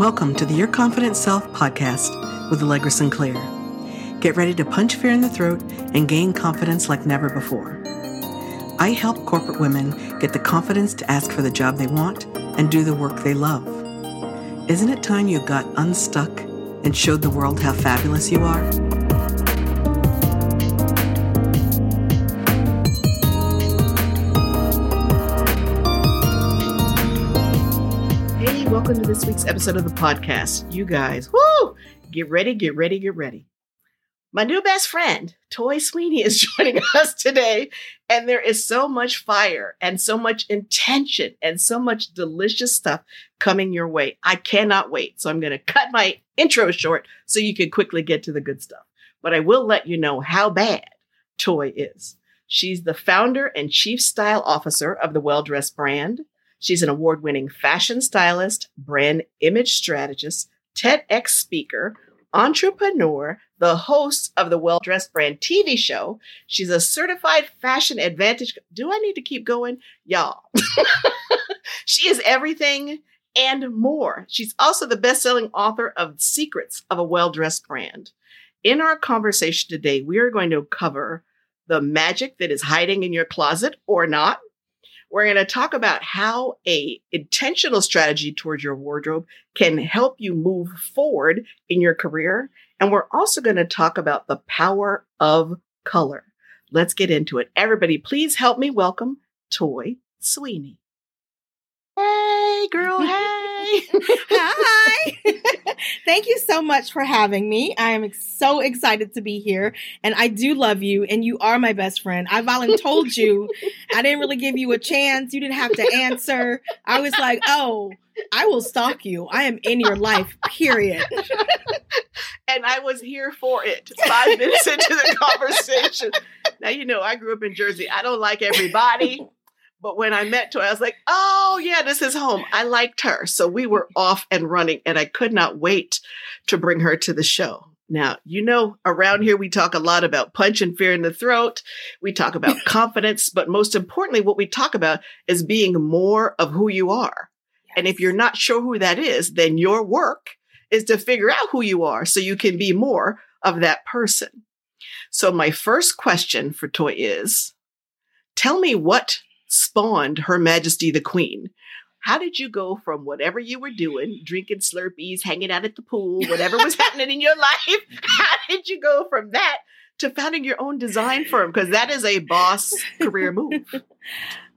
Welcome to the Your Confident Self podcast with Allegra Sinclair. Get ready to punch fear in the throat and gain confidence like never before. I help corporate women get the confidence to ask for the job they want and do the work they love. Isn't it time you got unstuck and showed the world how fabulous you are? Welcome to this week's episode of the podcast. You guys, whoo! Get ready, get ready, get ready. My new best friend, Toi Sweeney, is joining us today, and there is so much fire and so much intention and so much delicious stuff coming your way. I cannot wait. So I'm going to cut my intro short so you can quickly get to the good stuff. But I will let you know how bad Toi is. She's the founder and chief style officer of the Well Dressed brand. She's an award winning fashion stylist, brand image strategist, TEDx speaker, entrepreneur, the host of the Well Dressed Brand TV show. She's a certified fashion advantage. Do I need to keep going? Y'all. she is everything and more. She's also the best selling author of Secrets of a Well Dressed Brand. In our conversation today, we are going to cover the magic that is hiding in your closet or not we're going to talk about how a intentional strategy towards your wardrobe can help you move forward in your career. And we're also going to talk about the power of color. Let's get into it. Everybody, please help me welcome Toi Sweeney. Hey, girl. Hey. Hi. Thank you so much for having me. I am so excited to be here. And I do love you. And you are my best friend. I volunteered told you. I didn't really give you a chance. You didn't have to answer. I was like, oh, I will stalk you. I am in your life, period. and I was here for it five minutes into the conversation. Now, you know, I grew up in Jersey. I don't like everybody. But when I met Toi, I was like, oh, yeah, this is home. I liked her. So we were off and running, and I could not wait to bring her to the show. Now, you know, around here we talk a lot about punch and fear in the throat. We talk about confidence, but most importantly, what we talk about is being more of who you are. Yes. And if you're not sure who that is, then your work is to figure out who you are so you can be more of that person. So my first question for Toi is, tell me what spawned Her Majesty the Queen. How did you go from whatever you were doing, drinking Slurpees, hanging out at the pool, whatever was happening in your life? How did you go from that to founding your own design firm? Because that is a boss career move.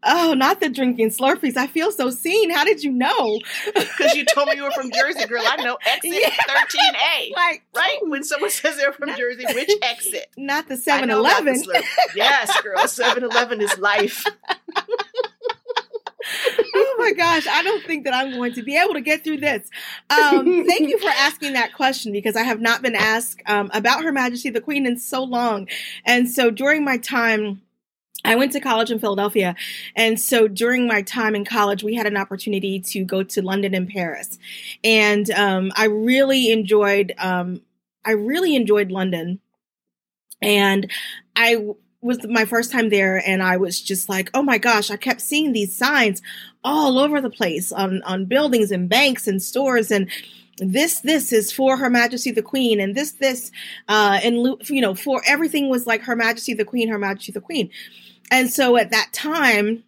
Oh, not the drinking Slurpees. I feel so seen. How did you know? Because you told me you were from Jersey, girl. I know exit yeah. 13A. Like, right? When someone says they're from not, Jersey, which exit? Not the 7 Eleven. Yes, girl. 7 Eleven is life. oh my gosh, I don't think that I'm going to be able to get through this. Um, thank you for asking that question because I have not been asked um, about Her Majesty the Queen in so long. And so during my time, I went to college in Philadelphia. And so during my time in college, we had an opportunity to go to London and Paris. And um, I really enjoyed, um, I really enjoyed London. And I was my first time there and I was just like, oh my gosh, I kept seeing these signs all over the place on, on buildings and banks and stores and this this is for her majesty the queen and this this uh and you know for everything was like her majesty the queen her majesty the queen and so at that time,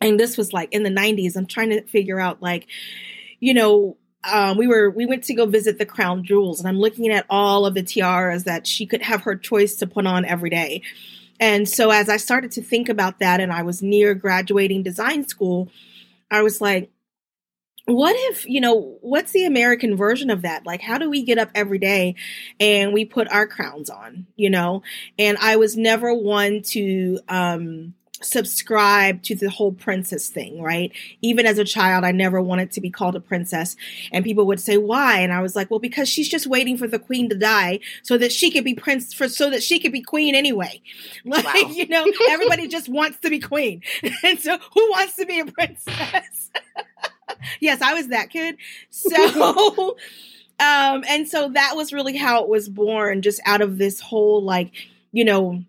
and this was like in the 90s, I'm trying to figure out like, you know, um, we were we went to go visit the crown jewels and i'm looking at all of the tiaras that she could have her choice to put on every day. And so as i started to think about that and i was near graduating design school i was like what if you know what's the american version of that? Like how do we get up every day and we put our crowns on you know? And i was never one to um subscribe to the whole princess thing right? Even as a child i never wanted to be called a princess. And people would say why? And i was like well because she's just waiting for the queen to die so that she could be prince for so that she could be queen anyway. Like wow. you know everybody just wants to be queen. And so who wants to be a princess yes, I was that kid. So, um, and so that was really how it was born, just out of this whole like, you know,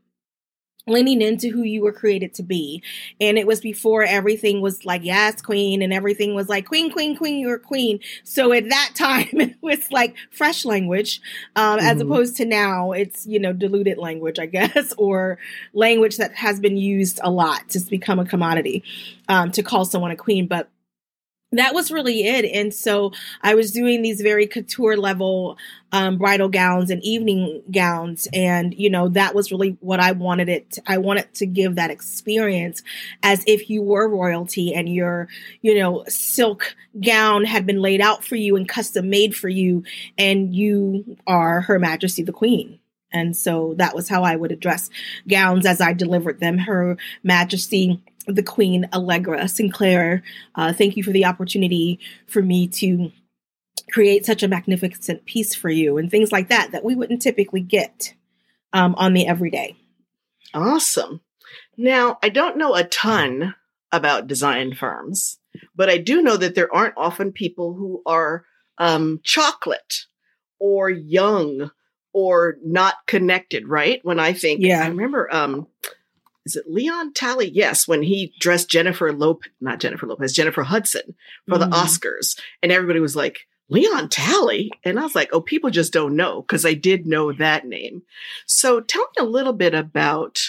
leaning into who you were created to be. And it was before everything was like, yes, queen, and everything was like, queen, queen, queen, you're queen. So at that time, it was like fresh language, um, mm-hmm. as opposed to now, it's, you know, diluted language, I guess, or language that has been used a lot to become a commodity um, to call someone a queen. But that was really it. And so I was doing these very couture level um, bridal gowns and evening gowns. And, you know, that was really what I wanted it. To, I wanted to give that experience as if you were royalty and your, you know, silk gown had been laid out for you and custom made for you. And you are Her Majesty the Queen. And so that was how I would address gowns as I delivered them. Her Majesty the Queen Allegra Sinclair. Uh, thank you for the opportunity for me to create such a magnificent piece for you and things like that that we wouldn't typically get um, on the everyday. Awesome. Now, I don't know a ton about design firms, but I do know that there aren't often people who are um, chocolate or young or not connected, right? When I think, yeah, I remember um, is it Leon Talley? Yes, when he dressed Jennifer Lopez, not Jennifer Lopez, Jennifer Hudson for mm-hmm. the Oscars, and everybody was like, Leon Talley? And I was like, oh, people just don't know because I did know that name. So tell me a little bit about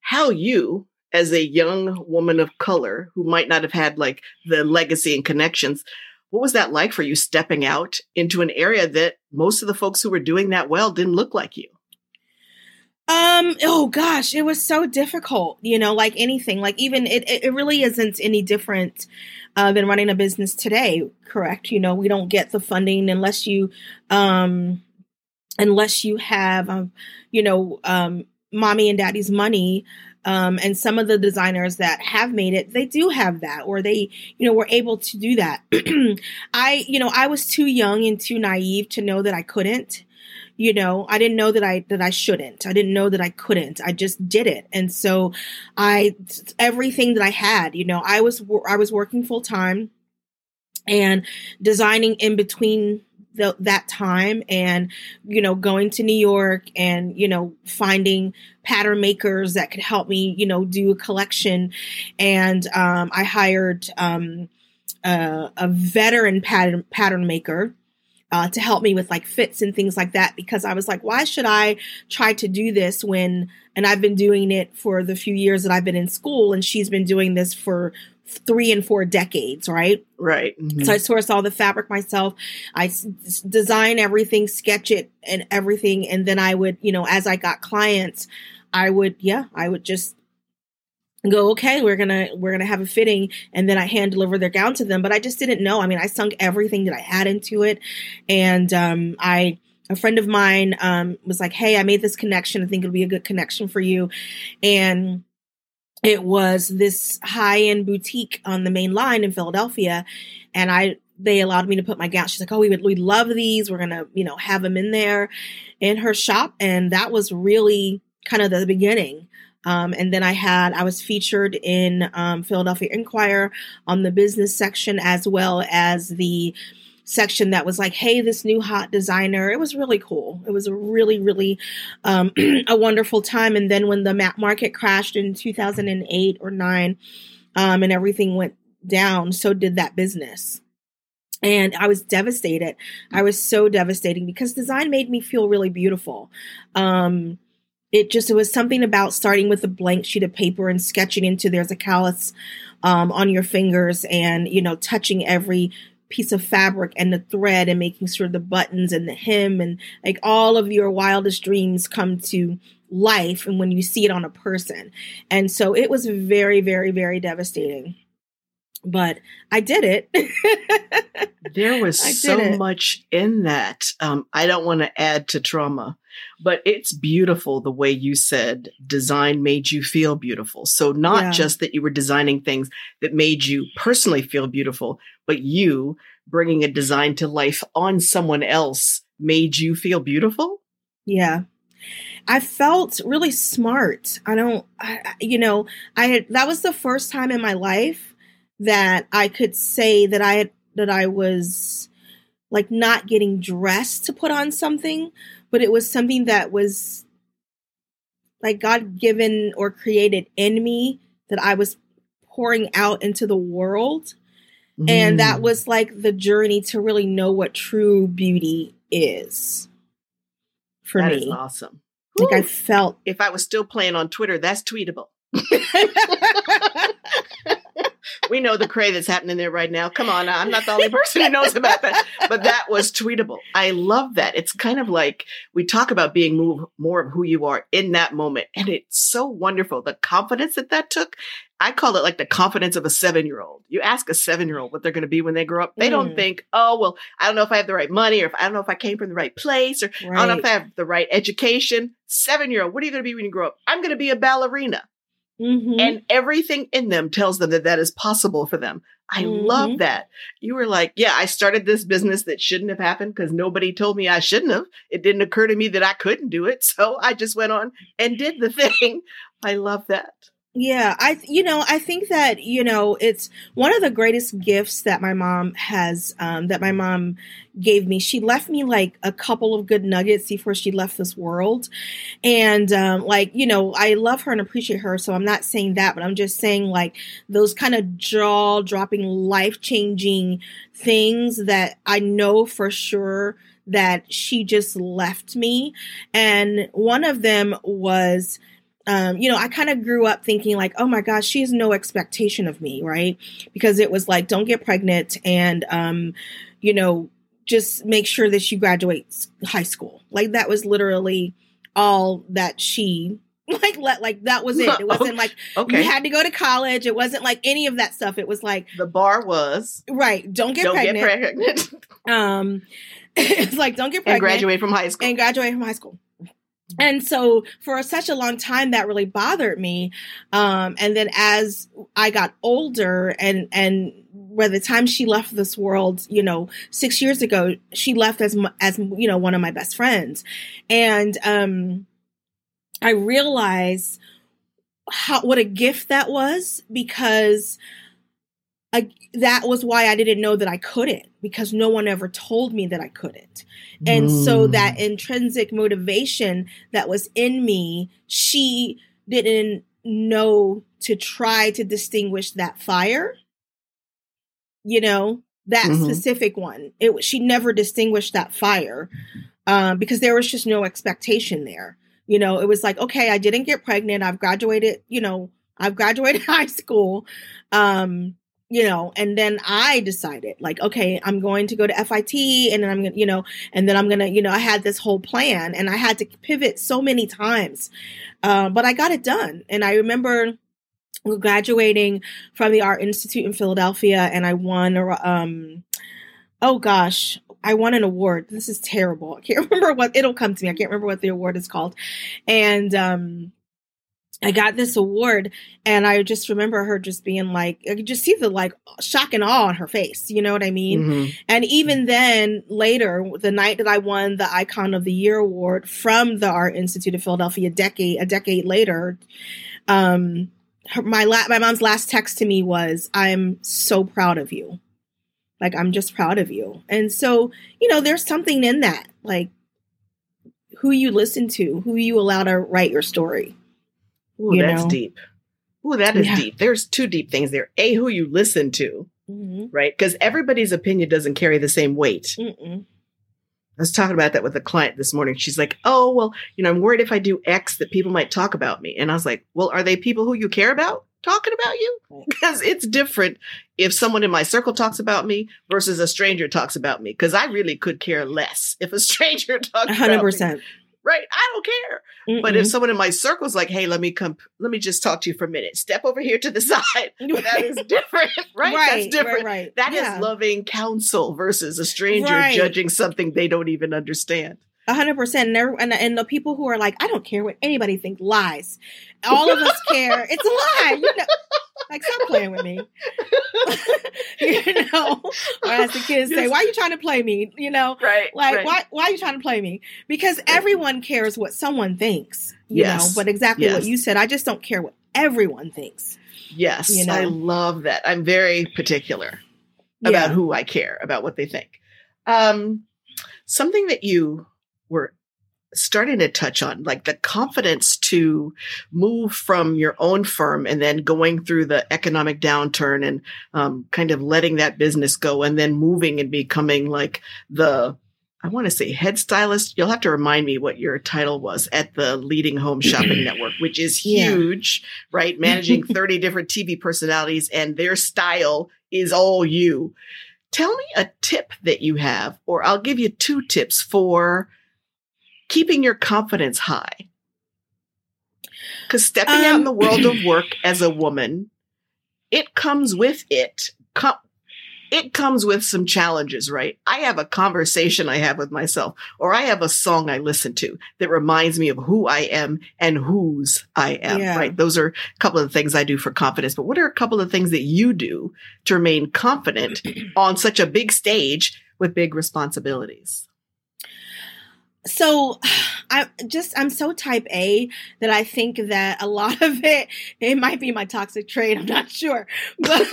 how you, as a young woman of color who might not have had like the legacy and connections, what was that like for you stepping out into an area that most of the folks who were doing that well didn't look like you? Um, oh gosh, it was so difficult, you know, like anything, like even it, it really isn't any different uh, than running a business today, correct? You know, we don't get the funding unless you, um, unless you have, um, you know, um, mommy and daddy's money. Um, and some of the designers that have made it, they do have that, or they, you know, were able to do that. I, you know, I was too young and too naive to know that I couldn't you know i didn't know that i that i shouldn't. I didn't know that i couldn't. I just did it. And so i everything that i had you know i was i was working full time and designing in between the, that time and you know going to new york and you know finding pattern makers that could help me you know do a collection. And um, i hired um, a veteran pattern pattern maker uh, to help me with like fits and things like that because I was like, why should I try to do this when, and I've been doing it for the few years that I've been in school and she's been doing this for three and four decades, right? Right. Mm-hmm. So I source all the fabric myself. I s- design everything, sketch it and everything. And then I would, you know, as I got clients, I would, yeah, I would just go okay we're gonna we're gonna have a fitting and then i hand deliver their gown to them but i just didn't know. I mean i sunk everything that i had into it and um, i a friend of mine um, was like hey i made this connection. I think it'll be a good connection for you and it was this high-end boutique on the main line in philadelphia and i they allowed me to put my gown. She's like oh we would we love these. We're gonna you know have them in there in her shop and that was really kind of the beginning um, and then I had, I was featured in um, Philadelphia Inquirer on the business section as well as the section that was like, hey, this new hot designer. It was really cool. It was a really, really um, a wonderful time. And then when the market crashed in 2008 or 9 um, and everything went down, so did that business. And I was devastated. I was so devastating because design made me feel really beautiful. Um, it just it was something about starting with a blank sheet of paper and sketching into there's a callus um, on your fingers and you know touching every piece of fabric and the thread and making sure the buttons and the hem and like all of your wildest dreams come to life and when you see it on a person and so it was very very very devastating but I did it. there was so it. much in that. Um, I don't want to add to trauma, but it's beautiful the way you said design made you feel beautiful. So, not yeah. just that you were designing things that made you personally feel beautiful, but you bringing a design to life on someone else made you feel beautiful. Yeah. I felt really smart. I don't, I, you know, I had, that was the first time in my life that I could say that I had, that I was like not getting dressed to put on something, but it was something that was like God given or created in me that I was pouring out into the world. Mm. And that mm. was like the journey to really know what true beauty is for that me. That is awesome. Like I felt if I was still playing on Twitter, that's tweetable. we know the cray that's happening there right now. Come on, I'm not the only person who knows about that, but that was tweetable. I love that. It's kind of like we talk about being more, more of who you are in that moment, and it's so wonderful. The confidence that that took. I call it like the confidence of a seven year old. You ask a seven year old what they're going to be when they grow up. They mm. don't think, oh, well, I don't know if I have the right money or if I don't know if I came from the right place or right. I don't know if I have the right education. Seven year old, what are you going to be when you grow up? I'm going to be a ballerina. Mm-hmm. And everything in them tells them that that is possible for them. I mm-hmm. love that. You were like, yeah, I started this business that shouldn't have happened because nobody told me I shouldn't have. It didn't occur to me that I couldn't do it. So I just went on and did the thing. I love that. Yeah, I you know I think that you know it's one of the greatest gifts that my mom has um, that my mom gave me. She left me like a couple of good nuggets before she left this world, and um, like you know I love her and appreciate her. So I'm not saying that, but I'm just saying like those kind of jaw dropping, life changing things that I know for sure that she just left me, and one of them was um, you know, I kind of grew up thinking like, oh my gosh, she has no expectation of me, right? Because it was like, don't get pregnant and, um, you know, just make sure that she graduates high school. Like that was literally all that she like let like that was it. It wasn't like okay. you had to go to college. It wasn't like any of that stuff. It was like the bar was right. Don't get don't pregnant. Get pregnant. um, it's like don't get pregnant and graduate from high school and graduate from high school and so for such a long time that really bothered me. Um, and then as i got older and and by the time she left this world you know six years ago she left as as you know one of my best friends. And um i realized how what a gift that was because I, that was why I didn't know that I couldn't because no one ever told me that I couldn't. And mm. so that intrinsic motivation that was in me, she didn't know to try to distinguish that fire. You know, that mm-hmm. specific one. It she never distinguished that fire um, because there was just no expectation there. You know, it was like, okay, I didn't get pregnant. I've graduated. You know, I've graduated high school. Um, you know, and then I decided like, okay, I'm going to go to FIT and then I'm going to, you know, and then I'm going to, you know, I had this whole plan and I had to pivot so many times. Uh, but I got it done. And I remember graduating from the Art Institute in Philadelphia and I won, um, oh gosh, I won an award. This is terrible. I can't remember what it'll come to me. I can't remember what the award is called. And, um, I got this award and I just remember her just being like, I could just see the like shock and awe on her face. You know what I mean? Mm-hmm. And even then later, the night that I won the Icon of the Year award from the Art Institute of Philadelphia, a decade, a decade later, um, her, my la- my mom's last text to me was, I'm so proud of you. Like, I'm just proud of you. And so, you know, there's something in that, like who you listen to, who you allow to write your story. Ooh, that's know? deep. Ooh, that is yeah. deep. There's two deep things there. A, who you listen to, mm-hmm. right? Because everybody's opinion doesn't carry the same weight. Mm-mm. I was talking about that with a client this morning. She's like, "Oh, well, you know, I'm worried if I do X that people might talk about me." And I was like, "Well, are they people who you care about talking about you? Because it's different if someone in my circle talks about me versus a stranger talks about me. Because I really could care less if a stranger talks 100%. about me right? I don't care. Mm-mm. But if someone in my circle is like, hey, let me come, let me just talk to you for a minute. Step over here to the side. that is different, right? right That's different. Right, right. That yeah. is loving counsel versus a stranger right. judging something they don't even understand. A hundred percent, and and the people who are like, I don't care what anybody thinks, lies. All of us care. It's a lie. You know? Like, stop playing with me. you know, or as the kids say, why are you trying to play me? You know, right? Like, right. why why are you trying to play me? Because everyone cares what someone thinks. You yes. know, but exactly yes. what you said. I just don't care what everyone thinks. Yes, you know? I love that. I'm very particular about yeah. who I care about what they think. Um, something that you were starting to touch on, like the confidence to move from your own firm and then going through the economic downturn and um, kind of letting that business go and then moving and becoming like the I want to say head stylist. You'll have to remind me what your title was at the leading home shopping network, which is huge, yeah. right? Managing 30 different TV personalities and their style is all you. Tell me a tip that you have, or I'll give you two tips for keeping your confidence high. Because stepping um, out in the world of work as a woman, it comes with it. Com- it comes with some challenges, right? I have a conversation I have with myself, or I have a song I listen to that reminds me of who I am and whose I am, yeah. right? Those are a couple of things I do for confidence. But what are a couple of things that you do to remain confident on such a big stage with big responsibilities? So I just I'm so type A that I think that a lot of it it might be my toxic trait. I'm not sure, but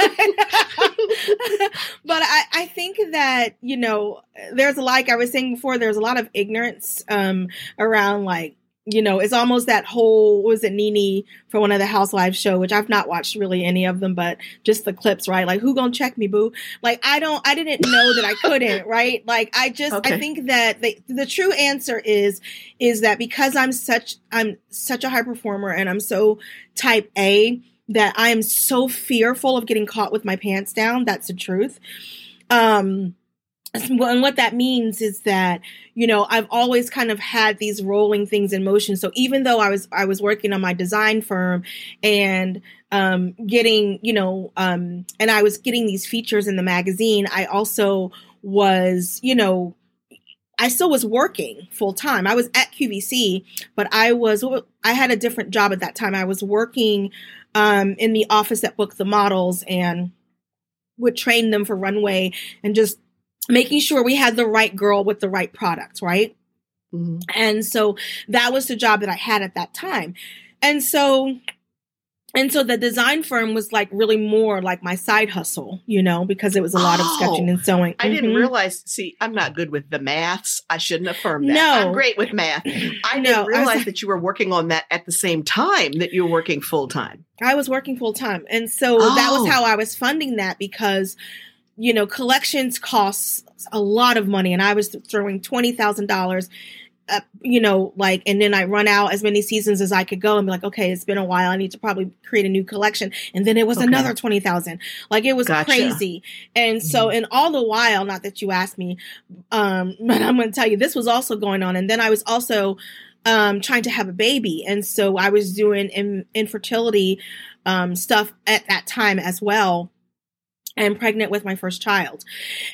but I I think that you know there's like I was saying before there's a lot of ignorance um around like you know, it's almost that whole was it NeNe for one of the Housewives show, which I've not watched really any of them, but just the clips, right? Like, who gonna check me, boo? Like, I don't, I didn't know that I couldn't, right? Like, I just, okay. I think that the the true answer is, is that because I'm such, I'm such a high performer and I'm so type A that I am so fearful of getting caught with my pants down. That's the truth. Um, and what that means is that you know i've always kind of had these rolling things in motion so even though i was i was working on my design firm and um, getting you know um, and i was getting these features in the magazine i also was you know I still was working full time. I was at QVC, but I was I had a different job at that time. I was working um, in the office that booked the models and would train them for runway and just making sure we had the right girl with the right product, right? Mm-hmm. And so that was the job that I had at that time. And so and so the design firm was like really more like my side hustle, you know, because it was a lot oh, of sketching and sewing. Mm-hmm. I didn't mm-hmm. realize. See, I'm not good with the maths. I shouldn't affirm that. No, I'm great with math. I didn't realize I that you were working on that at the same time that you were working full time. I was working full time, and so oh. that was oh. how I was funding that because you know, collections costs a lot of money, and I was throwing twenty thousand dollars. Uh, you know, like, and then I run out as many seasons as I could go and be like, okay, it's been a while. I need to probably create a new collection. And then it was okay. another 20,000. Like it was gotcha. crazy. And mm-hmm. so, and all the while, not that you asked me, um, but I'm going to tell you, this was also going on. And then I was also, um, trying to have a baby. And so I was doing in, infertility, um, stuff at that time as well and pregnant with my first child.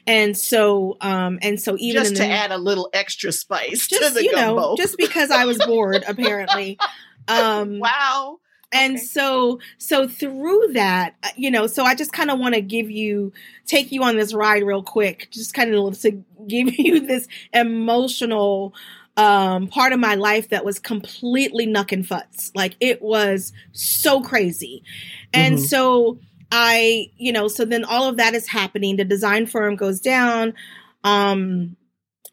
And so, um, and so even just to the, add a little extra spice just, to the you gumbo. know, just because I was bored, apparently. Um, wow. And okay. so, so through that, uh, you know, so I just kind of want to give you, take you on this ride real quick, just kind of to give you this emotional, um, part of my life that was completely nuck and futs. Like it was so crazy. And mm-hmm. so, I, you know, so then all of that is happening. The design firm goes down. Um,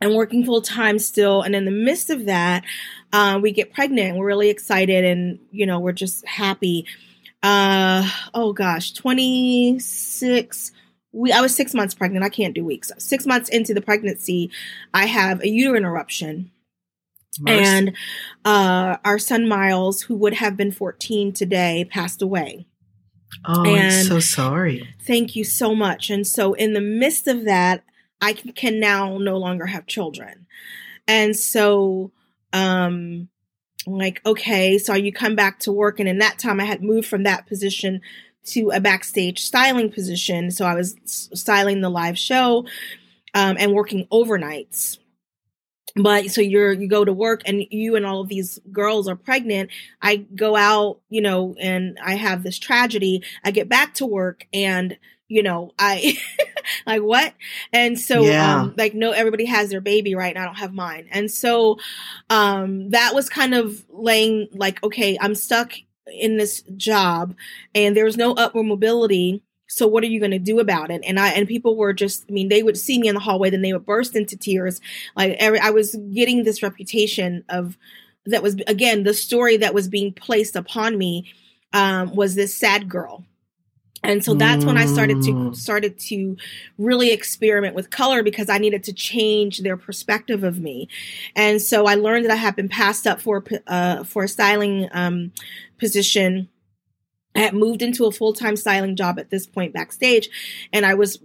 I'm working full time still. And in the midst of that, uh, we get pregnant. We're really excited and, you know, we're just happy. Uh, oh gosh, 26. We, I was six months pregnant. I can't do weeks. Six months into the pregnancy, I have a uterine eruption. And uh, our son Miles, who would have been 14 today, passed away. Oh, and I'm so sorry. Thank you so much. And so, in the midst of that, I can now no longer have children. And so, um, like, okay, so you come back to work. And in that time, I had moved from that position to a backstage styling position. So I was styling the live show um, and working overnights but so you're you go to work and you and all of these girls are pregnant. I go out you know and i have this tragedy. I get back to work and you know i like what? And so yeah. um like no everybody has their baby right? And i don't have mine. And so um that was kind of laying like okay i'm stuck in this job and there's no upward mobility so what are you going to do about it? And i and people were just i mean they would see me in the hallway then they would burst into tears. Like every, i was getting this reputation of that was again the story that was being placed upon me um, was this sad girl. And so that's when i started to Mm. started to really experiment with color because i needed to change their perspective of me. And so i learned that i had been passed up for uh, for a styling um, position I had moved into a full time styling job at this point backstage, and I was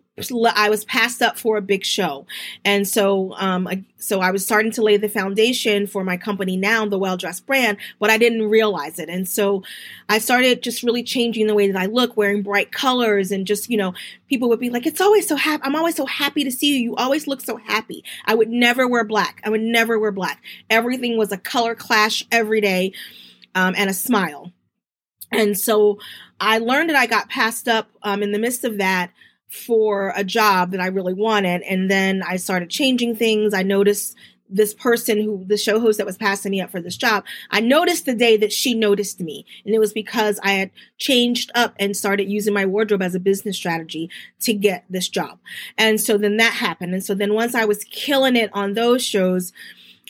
I was passed up for a big show, and so um I, so I was starting to lay the foundation for my company now, the Well Dressed brand, but I didn't realize it, and so I started just really changing the way that I look, wearing bright colors, and just you know people would be like, "It's always so happy. I'm always so happy to see you. You always look so happy." I would never wear black. I would never wear black. Everything was a color clash every day, um, and a smile. And so I learned that I got passed up um, in the midst of that for a job that I really wanted. And then I started changing things. I noticed this person who, the show host that was passing me up for this job, I noticed the day that she noticed me. And it was because I had changed up and started using my wardrobe as a business strategy to get this job. And so then that happened. And so then once I was killing it on those shows,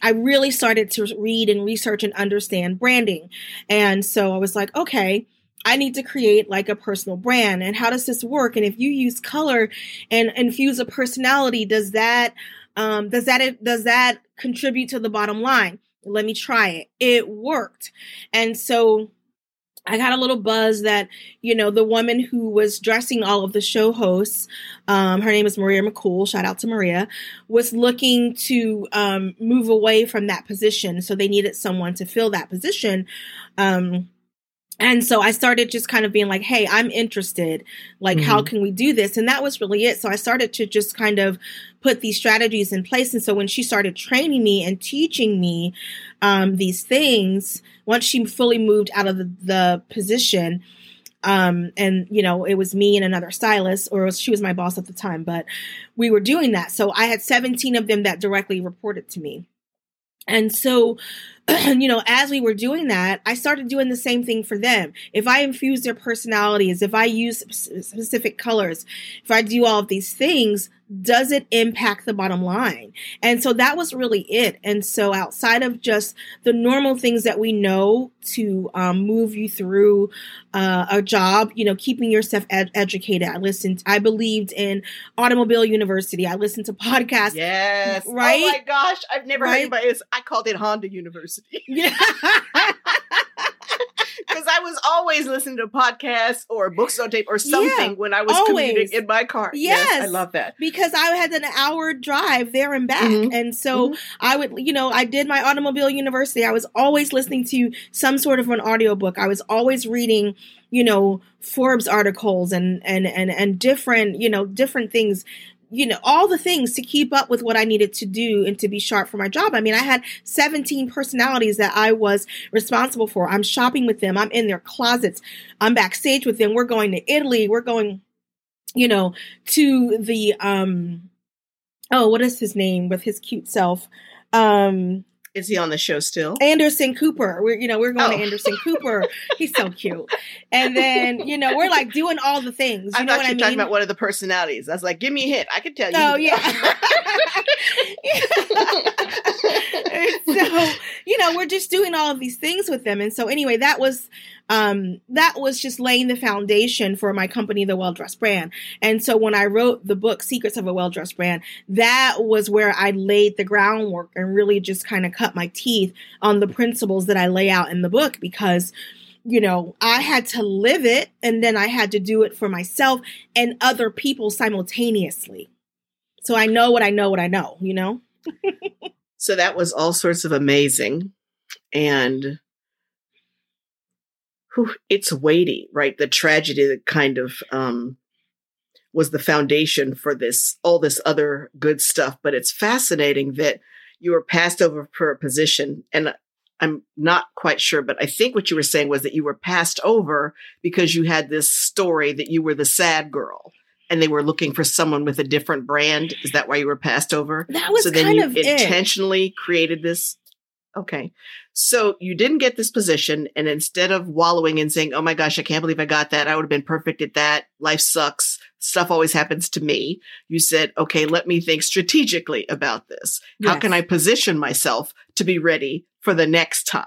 I really started to read and research and understand branding. And so I was like, okay, I need to create like a personal brand. And how does this work? And if you use color and infuse a personality, does that um, does that does that contribute to the bottom line? Let me try it. It worked. And so I got a little buzz that, you know, the woman who was dressing all of the show hosts, um, her name is Maria McCool, shout out to Maria, was looking to um, move away from that position. So they needed someone to fill that position. Um, and so I started just kind of being like, hey, I'm interested. Like, how Mhm. can we do this? And that was really it. So I started to just kind of put these strategies in place. And so when she started training me and teaching me um, these things, once she fully moved out of the, the position, um, and you know, it was me and another stylist, or was, she was my boss at the time, but we were doing that. So I had 17 of them that directly reported to me. And so, you know, as we were doing that, I started doing the same thing for them. If I infuse their personalities, if I use specific colors, if I do all of these things, does it impact the bottom line? And so that was really it. And so outside of just the normal things that we know to um, move you through uh, a job, you know, keeping yourself ed- educated. I listened, I believed in Automobile University. I listened to podcasts. Yes. Right? Oh my gosh. I've never Right? heard anybody else. I called it Honda University Yeah. because I was always listening to podcasts or books on tape or something Yeah, when I was always. commuting in my car. Yes. I love that. because I had an hour drive there and back. Mhm. And so Mhm. I would, you know, I did my automobile university. I was always listening to some sort of an audiobook. I was always reading, you know, Forbes articles and and and and different, you know, different things you know all the things to keep up with what I needed to do and to be sharp for my job. I mean, I had 17 personalities that I was responsible for. I'm shopping with them. I'm in their closets. I'm backstage with them. We're going to Italy. We're going you know, to the um oh, what is his name with his cute self? Um Is he on the show still? Anderson Cooper. We're you know, we're going Oh. to Anderson Cooper. He's so cute. And then, you know, we're like doing all the things. You I know thought what you I were talking about one of the personalities. I was like, give me a hint. I could tell you. Oh yeah. so you know we're just doing all of these things with them and so anyway that was um that was just laying the foundation for my company the well dressed brand and so when i wrote the book secrets of a well dressed brand that was where i laid the groundwork and really just kind of cut my teeth on the principles that i lay out in the book because you know, I had to live it and then I had to do it for myself and other people simultaneously. So I know what I know what I know, you know? So that was all sorts of amazing. And whew, it's weighty, right? The tragedy that kind of um, was the foundation for this, all this other good stuff. But it's fascinating that you were passed over for a position. And I'm not quite sure, but I think what you were saying was that you were passed over because you had this story that you were the sad girl. And they were looking for someone with a different brand. Is that why you were passed over? That was so then kind you of it. intentionally created this Okay. So you didn't get this position. And instead of wallowing and saying, Oh my gosh, I can't believe I got that. I would have been perfect at that. Life sucks. Stuff always happens to me. You said, okay, let me think strategically about this. How can I position myself to be ready for the next time?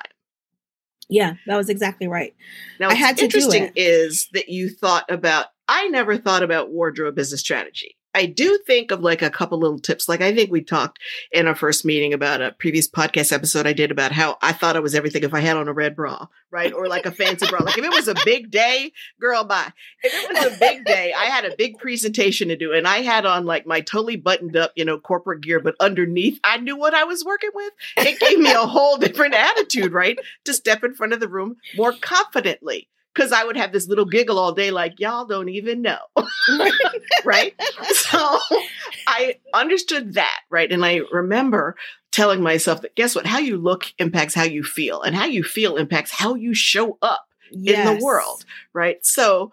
Yeah, that was exactly right. Now, I had to do interesting is that you thought about, I never thought about wardrobe as a strategy. I do think of like a couple little tips. Like I think we talked in our first meeting about a previous podcast episode I did about how I thought I was everything if I had on a red bra, right? Or like a fancy bra. Like if it was a big day, girl, bye. If it was a big day, I had a big presentation to do and I had on like my totally buttoned up, you know, corporate gear, but underneath I knew what I was working with. It gave me a whole different attitude, right? To step in front of the room more confidently. Cause I would have this little giggle all day, like, y'all don't even know. right? So I understood that, right? And I remember telling myself that guess what? How you look impacts how you feel, and how you feel impacts how you show up in the world, right? So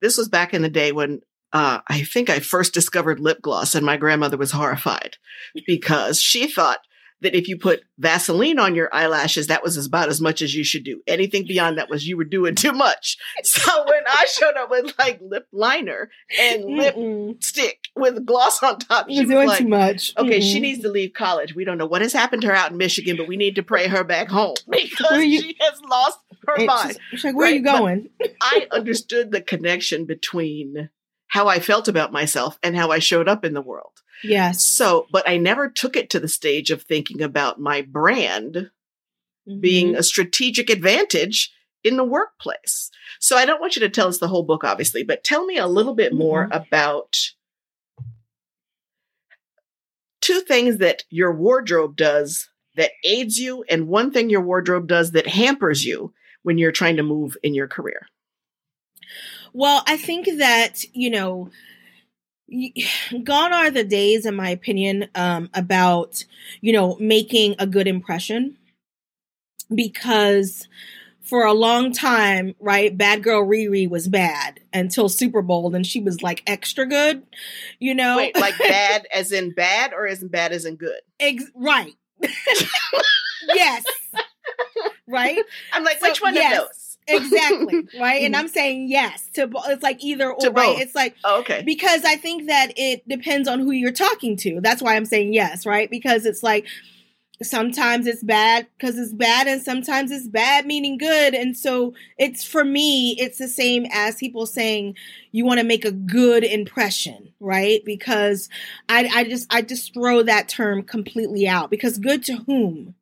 this was back in the day when uh, I think I first discovered lip gloss, and my grandmother was horrified because she thought that if you put Vaseline on your eyelashes, that was about as much as you should do. Anything beyond that was you were doing too much. So when I showed up with like lip liner and lip Mm-mm. stick with gloss on top, she You're was doing like, too much. Okay, she Mm-mm. needs to leave college. We don't know what has happened to her out in Michigan, but we need to pray her back home because you- she has lost her And mind. she's, like, where are you Right, but- going? I understood the connection between how I felt about myself and how I showed up in the world. Yes. So, but I never took it to the stage of thinking about my brand being Mhm. a strategic advantage in the workplace. So I don't want you to tell us the whole book, obviously, but tell me a little bit more about two things that your wardrobe does that aids you, and one thing your wardrobe does that hampers you when you're trying to move in your career. Well, I think that, you know, gone are the days, in my opinion, um, about, you know, making a good impression. Because for a long time, right, Bad Girl Riri was bad until Super Bowl, and she was like extra good, you know? Wait, like bad as in bad or as in bad as in good? Ex- right. yes. right? I'm like, So, which one yes. of those? Exactly. Right. And I'm saying yes to it's like either or, right? both. It's like Oh, okay. because I think that it depends on who you're talking to. That's why I'm saying yes, right? Because it's like sometimes it's bad because it's bad, and sometimes it's bad meaning good. And so it's for me, it's the same as people saying you want to make a good impression, right? Because I, I just I just throw that term completely out because good to whom?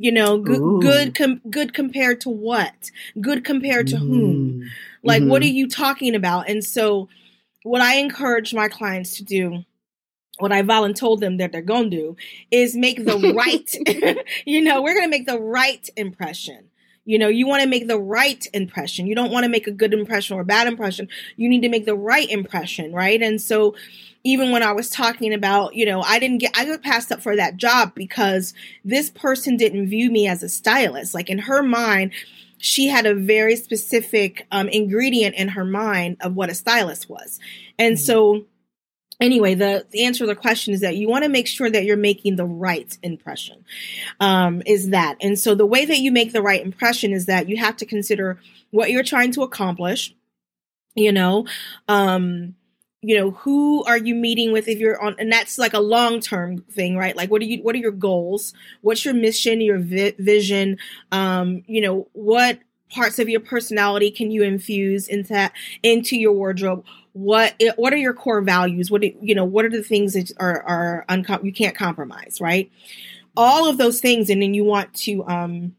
You know, good good com- good compared to what? Good compared to whom? Mm. Like, what Mhm. are you talking about? And so, what I encourage my clients to do, what I voluntold them that they're going to do, is make the right, you know, we're going to make the right impression. You know, you want to make the right impression. You don't want to make a good impression or a bad impression. You need to make the right impression, right? And so, even when I was talking about, you know, I didn't get, I got passed up for that job because this person didn't view me as a stylist. Like in her mind, she had a very specific um, ingredient in her mind of what a stylist was. And Mhm. so, anyway, the, the answer to the question is that you want to make sure that you're making the right impression, um, is that. And so, the way that you make the right impression is that you have to consider what you're trying to accomplish, you know, um, you know who are you meeting with if you're on and that's like a long term thing right? Like what are you what are your goals? What's your mission your vi- vision? Um you know what parts of your personality can you infuse into that into your wardrobe? What what are your core values? What do, you know what are the things that are are uncom- you can't compromise right? All of those things and then you want to um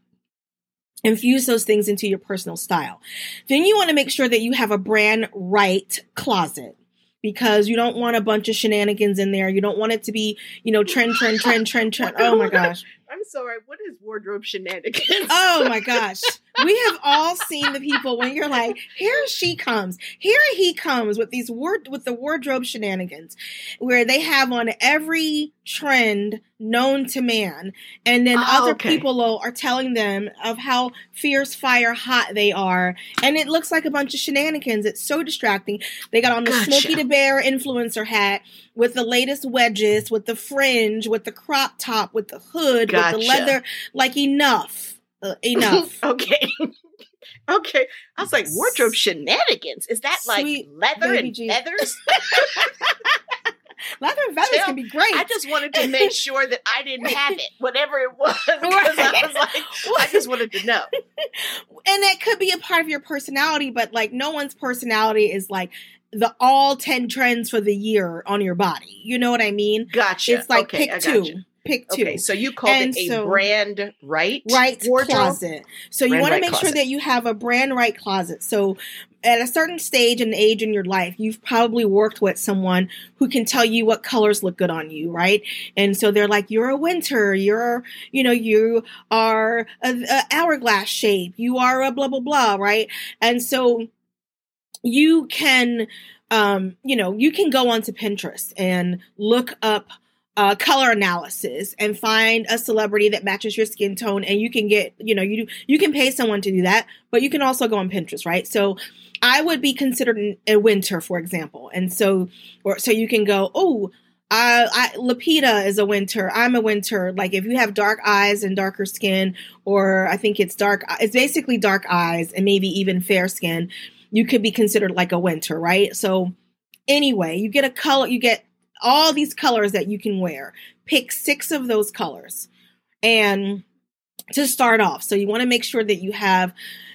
infuse those things into your personal style. Then you want to make sure that you have a brand right closet because you don't want a bunch of shenanigans in there. You don't want it to be, you know, trend, trend, trend, trend, trend. Oh my gosh. I'm sorry. What is wardrobe shenanigans? Oh my gosh. we have all seen the people when you're like, here she comes, here he comes with these word with the wardrobe shenanigans, where they have on every trend known to man, and then Oh, other okay. people are telling them of how fierce fire hot they are, and it looks like a bunch of shenanigans. It's so distracting. They got on the Gotcha. Smokey the Bear influencer hat with the latest wedges, with the fringe, with the crop top, with the hood, with the leather. Like enough, uh, enough. okay. okay. I was like, wardrobe shenanigans. Is that like Sweet leather baby and G. feathers? Leather and feathers can be great. I just wanted to make sure that I didn't have it, whatever it was. Because I was like, I just wanted to know. and that could be a part of your personality, but like no one's personality is like the all 10 trends for the year on your body. You know what I mean? Gotcha. It's like okay, pick two. Pick two. Okay, so you called And it a so- brand right right wardrobe. closet. So you want to make sure that you have a brand right closet. So at a certain stage and age in your life, you've probably worked with someone who can tell you what colors look good on you, right? And so they're like, "You're a winter. You're, you know, you are a, a hourglass shape. You are a blah blah blah, right?" And so you can um you know you can go onto pinterest and look up uh, color analysis and find a celebrity that matches your skin tone. And you can get you know you you can pay someone to do that but you can also go on pinterest right? So i would be considered a winter for example. And so or so you can go oh I, I Lupita is a winter. I'm a winter. Like if you have dark eyes and darker skin or i think it's dark it's basically dark eyes and maybe even fair skin you could be considered like a winter, right? So anyway, you get a color, you get all these colors that you can wear. Pick six of those colors. And to start off, so you want to make sure that you have,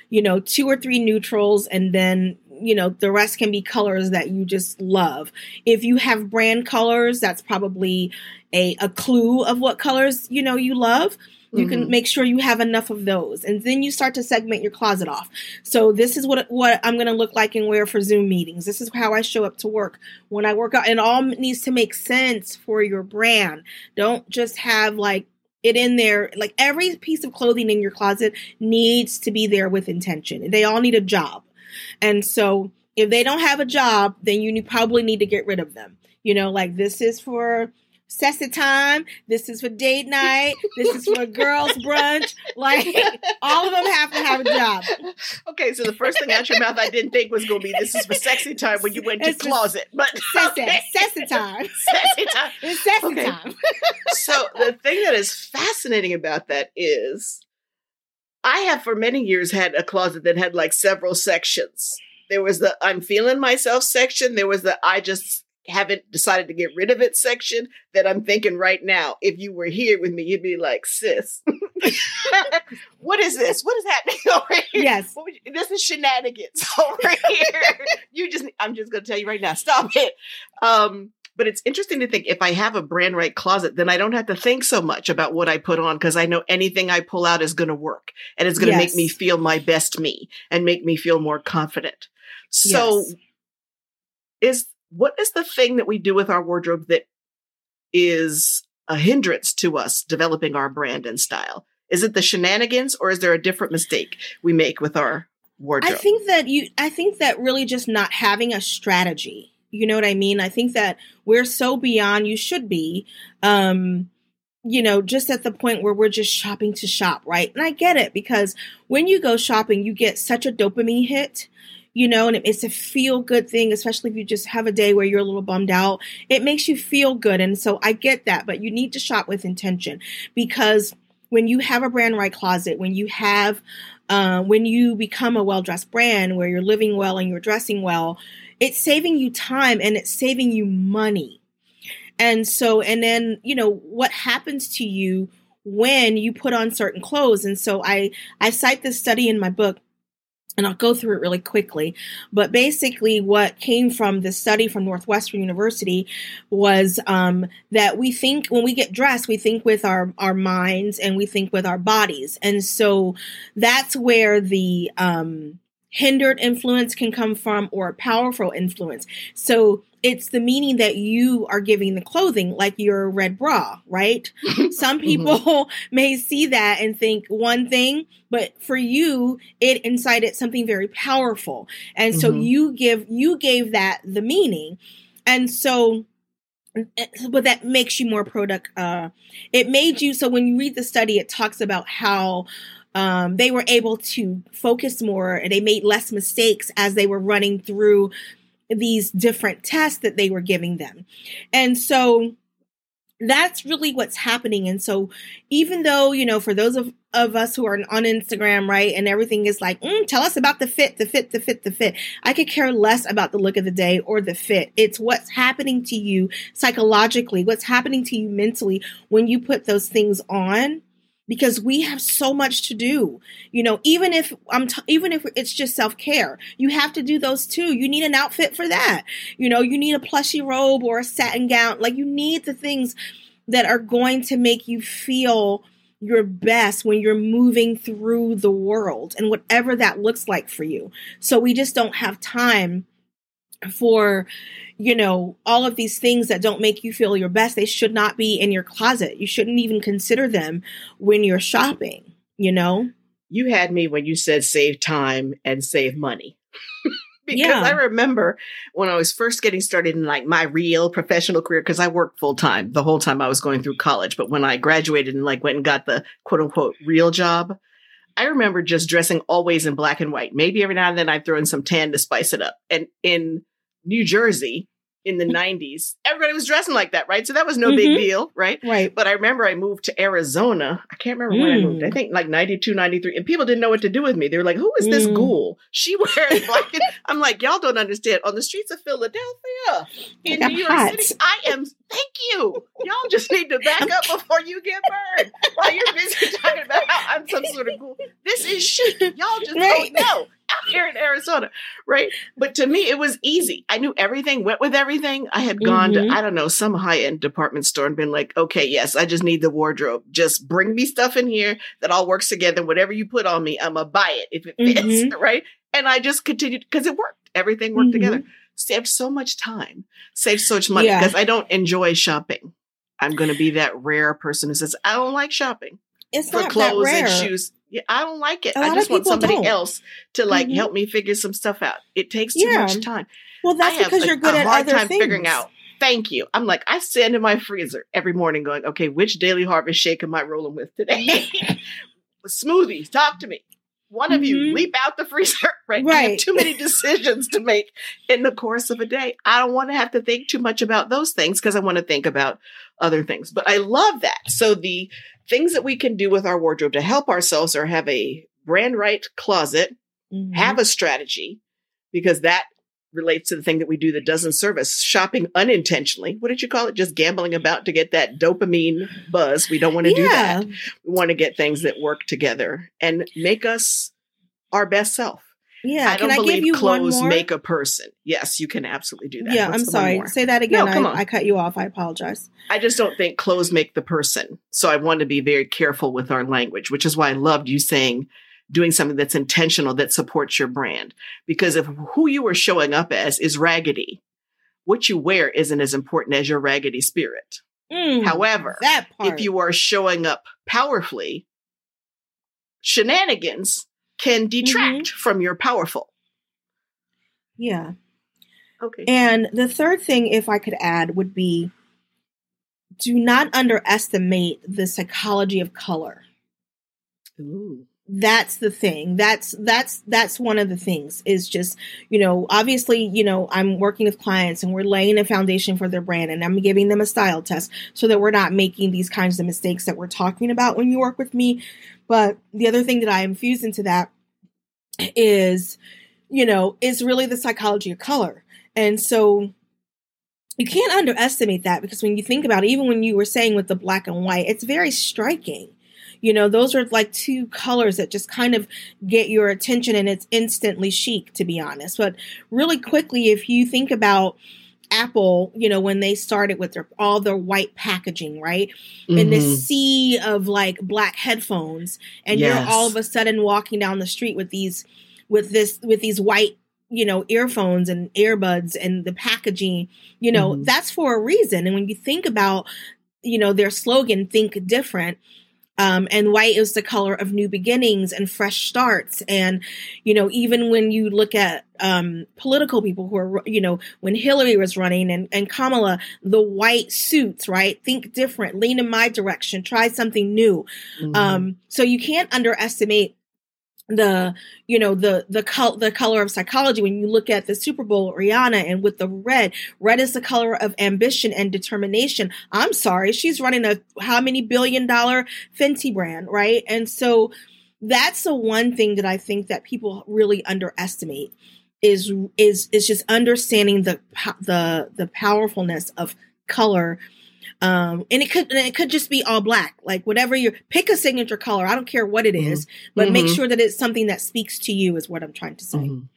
you know, two or three neutrals and then you know the rest can be colors that you just love if you have brand colors that's probably a, a clue of what colors you know you love you Mhm. can make sure you have enough of those. And then you start to segment your closet off. So this is what what i'm going to look like and wear for zoom meetings. This is how i show up to work. When i work out and all needs to make sense for your brand. Don't just have like it in there. Like every piece of clothing in your closet needs to be there with intention. They all need a job. And so if they don't have a job then you probably need to get rid of them. You know like this is for Sessa time. This is for date night. This is for girls brunch. Like all of them have to have a job. Okay, so the first thing out your mouth I didn't think was going to be this is for sexy time when you went to It's closet, but Sessa, okay. Sessa time. sexy time. It's Sessa Okay. time. So the thing that is fascinating about that is I have for many years had a closet that had like several sections. There was the I'm feeling myself section. There was the I just haven't decided to get rid of it section that I'm thinking right now. If you were here with me, you'd be like, sis, what is this? What is happening over here? Yes. You- this is shenanigans over here. you just, I'm just going to tell you right now, stop it. Um, but it's interesting to think if I have a brand right closet, then I don't have to think so much about what I put on because I know anything I pull out is going to work and it's going to Yes. make me feel my best me and make me feel more confident. So, Yes. is what is the thing that we do with our wardrobe that is a hindrance to us developing our brand and style? Is it the shenanigans or is there a different mistake we make with our wardrobe? I think that you I think that really just not having a strategy. You know what I mean? I think that we're so beyond you should be um you know, just at the point where we're just shopping to shop, right? And I get it because when you go shopping, you get such a dopamine hit, you know, and it's a feel good thing, especially if you just have a day where you're a little bummed out. It makes you feel good. And so I get that, but you need to shop with intention because when you have a brand right closet, when you have uh, when you become a well dressed brand where you're living well and you're dressing well, it's saving you time and it's saving you money. And so, and then, you know, what happens to you when you put on certain clothes? And so I, I cite this study in my book and I'll go through it really quickly. But basically, what came from the study from Northwestern University was um, that we think when we get dressed, we think with our our minds and we think with our bodies, and so that's where the um, hindered influence can come from or powerful influence. So it's the meaning that you are giving the clothing, like your red bra, right? Some Mm-hmm. people may see that and think one thing, but for you, it incited something very powerful. And so Mhm. you give, you gave that the meaning. And so, but that makes you more product, uh, it made you, so when you read the study, it talks about how um, they were able to focus more and they made less mistakes as they were running through these different tests that they were giving them. And so that's really what's happening. And so even though, you know, for those of, of us who are on Instagram, right, and everything is like, mm, tell us about the fit, the fit, the fit, the fit. I could care less about the look of the day or the fit. It's what's happening to you psychologically, what's happening to you mentally when you put those things on because we have so much to do. You know, even if I'm t- even if it's just self-care, you have to do those too. You need an outfit for that. You know, you need a plushy robe or a satin gown. Like you need the things that are going to make you feel your best when you're moving through the world and whatever that looks like for you. So we just don't have time for you know all of these things that don't make you feel your best they should not be in your closet you shouldn't even consider them when you're shopping you know You had me when you said save time and save money. because Yeah. I remember when I was first getting started in like my real professional career, because I worked full time the whole time I was going through college. But when I graduated and like went and got the quote unquote real job, I remember just dressing always in black and white. Maybe every now and then I'd throw in some tan to spice it up. And in New Jersey in the 90s, everybody was dressing like that, right? So that was no big Mhm. deal, right? right But I remember I moved to Arizona. I can't remember when I moved. I Mm. think like 92, 93. And people didn't know what to do with me. They were like, who is this Mm. ghoul? She wears black. and-" I'm like, y'all don't understand. On the streets of Philadelphia, in I'm New York. City, I am, thank you. Y'all just need to back up before you get burned while you're busy talking about how I'm some sort of cool. This is shit. Y'all just Right. don't know out here in Arizona, right? But to me, it was easy. I knew everything went with everything. I had gone Mhm. to, I don't know, some high end department store and been like, okay, yes, I just need the wardrobe. Just bring me stuff in here that all works together. Whatever you put on me, I'm going to buy it if it fits, Mhm. right? And I just continued because it worked. Everything worked Mhm. together. Saved so much time, saved so much money Yeah. because I don't enjoy shopping. I'm going to be that rare person who says, I don't like shopping it's for not clothes and shoes. Yeah, I don't like it. A I just want somebody don't. else to like Mhm. help me figure some stuff out. It takes too Yeah. much time. well that's because a, you're good a at hard other time things figuring out. Thank you. I'm like, I stand in my freezer every morning going, okay, which daily harvest shake am I rolling with today? Smoothies, talk to me. One of you Mhm. leap out the freezer, right? I have too many decisions to make in the course of a day. I don't want to have to think too much about those things because I want to think about other things. But I love that. So the things that we can do with our wardrobe to help ourselves are have a brand right closet, Mhm. have a strategy because that relates to the thing that we do that doesn't serve us. Shopping unintentionally. What did you call it? Just gambling about to get that dopamine buzz. We don't want to do that. We want to get things that work together and make us our best self. Yeah. I can don't i believe give you one clothes more? make a person. Yes you can absolutely do that. Yeah What's i'm sorry. say that again. No, come I, on. I cut you off. I apologize. I just don't think clothes make the person. So I want to be very careful with our language, which is why I loved you saying doing something that's intentional that supports your brand. Because if who you are showing up as is raggedy, what you wear isn't as important as your raggedy spirit. Mm, However, if you are showing up powerfully, shenanigans can detract from your powerful. yeah Okay. And the third thing, if I could add, would be do not underestimate the psychology of color. Ooh. That's the thing. That's that's that's one of the things is just, you know, obviously, you know, I'm working with clients and we're laying a foundation for their brand and I'm giving them a style test so that we're not making these kinds of mistakes that we're talking about when you work with me. But the other thing that I infuse into that is, you know, is really the psychology of color. And so you can't underestimate that because when you think about it, even when you were saying with the black and white, it's very striking. You know, those are like two colors that just kind of get your attention and it's instantly chic, to be honest. But really quickly, if you think about Apple, you know, when they started with their all their white packaging, right? In Mhm. this sea of like black headphones, and Yes. you're all of a sudden walking down the street with these with this with these white you know earphones and earbuds and the packaging you know Mhm. that's for a reason and when you think about you know their slogan think different um, and white is the color of new beginnings and fresh starts. And you know even when you look at um, political people who are you know when hillary was running and, and kamala the white suits right? Think different lean in my direction try something new. Mhm. um, so you can't underestimate the you know the the col- the color of psychology when you look at the Super Bowl Rihanna and with the red red is the color of ambition and determination. I'm sorry she's running a how many billion dollar Fenty brand right? And so that's the one thing that I think that people really underestimate is is is just understanding the the the powerfulness of color um and it could and it could just be all black like whatever you pick a signature color i don't care what it is, but make Mhm. sure that it's something that speaks to you is what i'm trying to say Mhm.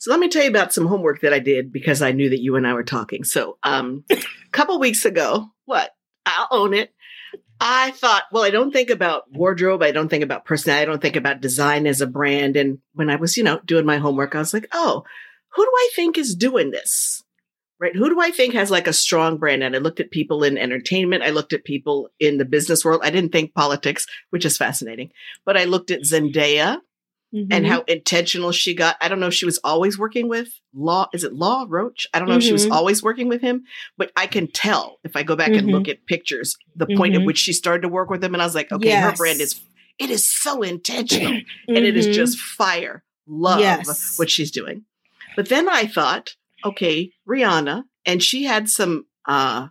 So let me tell you about some homework that I did because I knew that you and I were talking. So um, a couple weeks ago, what? I'll own it. I thought, well, I don't think about wardrobe. I don't think about personality. I don't think about design as a brand. And when I was, you know, doing my homework, I was like, oh, who do I think is doing this? Right? Who do I think has like a strong brand? And I looked at people in entertainment. I looked at people in the business world. I didn't think politics, which is fascinating, but I looked at Zendaya and Mhm. how intentional she got. I don't know if she was always working with Law. Is it Law Roach? I don't know if she was Mhm. always working with him, but I can tell if I go back and Mhm. look at pictures, the point at Mhm. which she started to work with him. And I was like, okay, her brand is, it is so intentional and it is just fire. Love Yes. what she's doing. But then I thought, okay, Rihanna, and she had some, uh,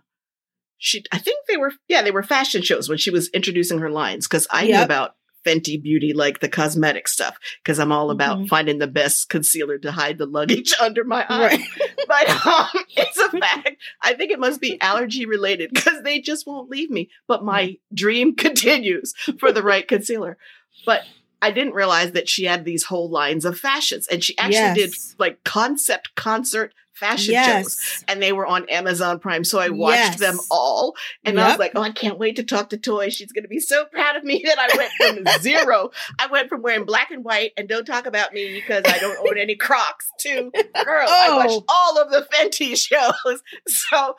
she, I think they were, yeah, they were fashion shows when she was introducing her lines because I knew about Fenty Beauty, like the cosmetic stuff, because I'm all about Mhm. finding the best concealer to hide the luggage under my eye. right But um, it's a fact. I think it must be allergy related because they just won't leave me. But my dream continues for the right concealer. But I didn't realize that she had these whole lines of fashions, and she actually did like concept concert fashion shows and they were on Amazon Prime. So I watched Yes. them all. And I was like, oh, I can't wait to talk to Toi. She's going to be so proud of me that I went from zero. I went from wearing black and white and don't talk about me because I don't own any Crocs to, girl, I Oh. watched all of the Fenty shows. So,